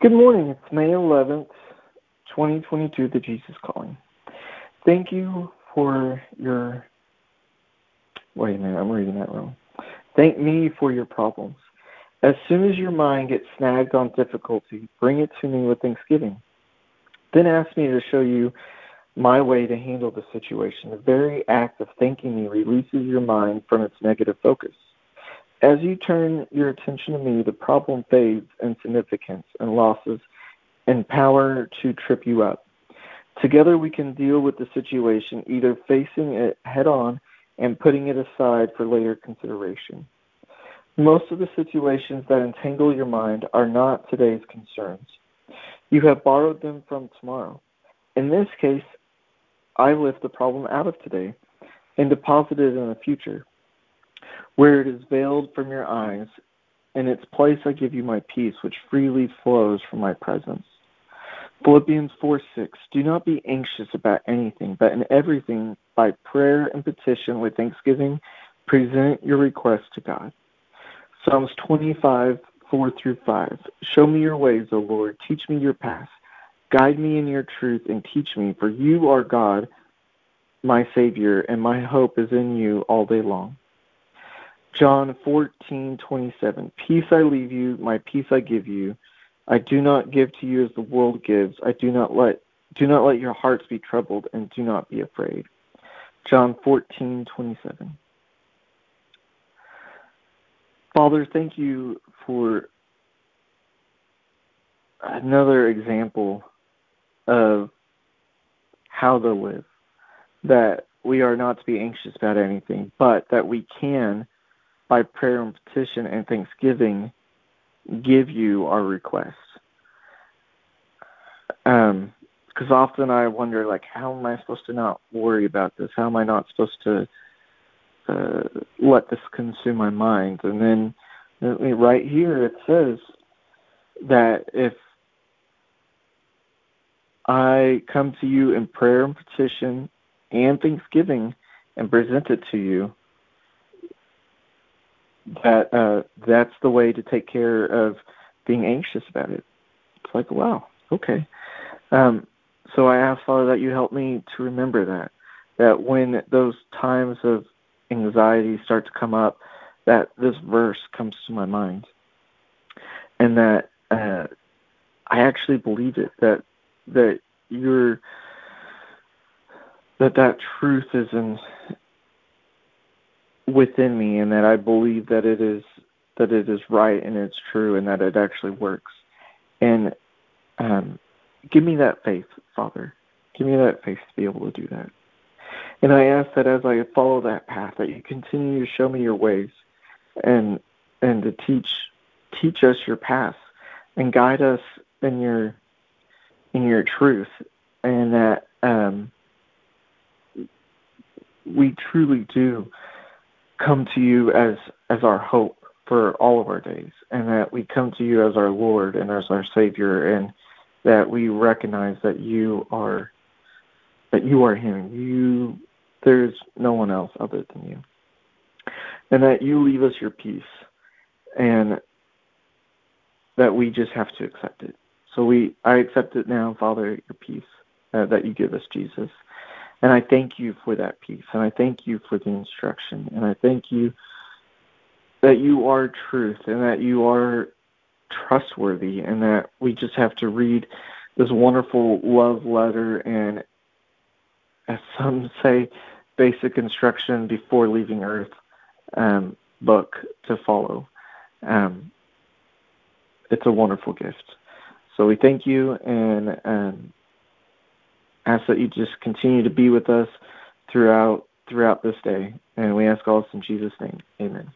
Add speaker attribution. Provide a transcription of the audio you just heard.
Speaker 1: Good morning. It's May 11th, 2022, the Jesus Calling. Thank you for your. Wait a minute, I'm reading that wrong. Thank me for your problems. As soon as your mind gets snagged on difficulty, bring it to me with thanksgiving. Then ask me to show you my way to handle the situation. The very act of thanking me releases your mind from its negative focus. As you turn your attention to me, the problem fades in significance and losses and power to trip you up. Together, we can deal with the situation, either facing it head on and putting it aside for later consideration. Most of the situations that entangle your mind are not today's concerns. You have borrowed them from tomorrow. In this case, I lift the problem out of today and deposit it in the future where it is veiled from your eyes. In its place, I give you my peace, which freely flows from my presence. Philippians 4 6. Do not be anxious about anything, but in everything, by prayer and petition with thanksgiving, present your requests to God. Psalms 25 4 through 5. Show me your ways, O Lord. Teach me your paths. Guide me in your truth and teach me, for you are God, my Savior, and my hope is in you all day long. John 14:27 Peace I leave you, my peace I give you. I do not give to you as the world gives. I do not let do not let your hearts be troubled and do not be afraid. John 14:27 Father, thank you for another example of how to live. That we are not to be anxious about anything, but that we can by prayer and petition and thanksgiving, give you our requests. Um, because often I wonder, like, how am I supposed to not worry about this? How am I not supposed to uh, let this consume my mind? And then right here it says that if I come to you in prayer and petition and thanksgiving and present it to you, that uh, that's the way to take care of being anxious about it. It's like, wow, okay. Um, so I ask Father that you help me to remember that, that when those times of anxiety start to come up, that this verse comes to my mind, and that uh, I actually believe it. That that you're that that truth is in within me and that I believe that it is that it is right and it's true and that it actually works. And um, give me that faith, Father. Give me that faith to be able to do that. And I ask that as I follow that path, that you continue to show me your ways and and to teach teach us your path and guide us in your in your truth and that um, we truly do come to you as as our hope for all of our days, and that we come to you as our Lord and as our Savior, and that we recognize that you are that you are Him. You there's no one else other than you, and that you leave us your peace, and that we just have to accept it. So we I accept it now, Father, your peace uh, that you give us, Jesus. And I thank you for that peace. And I thank you for the instruction. And I thank you that you are truth and that you are trustworthy and that we just have to read this wonderful love letter and, as some say, basic instruction before leaving Earth um, book to follow. Um, it's a wonderful gift. So we thank you and um, ask that you just continue to be with us throughout throughout this day. And we ask all this in Jesus' name. Amen.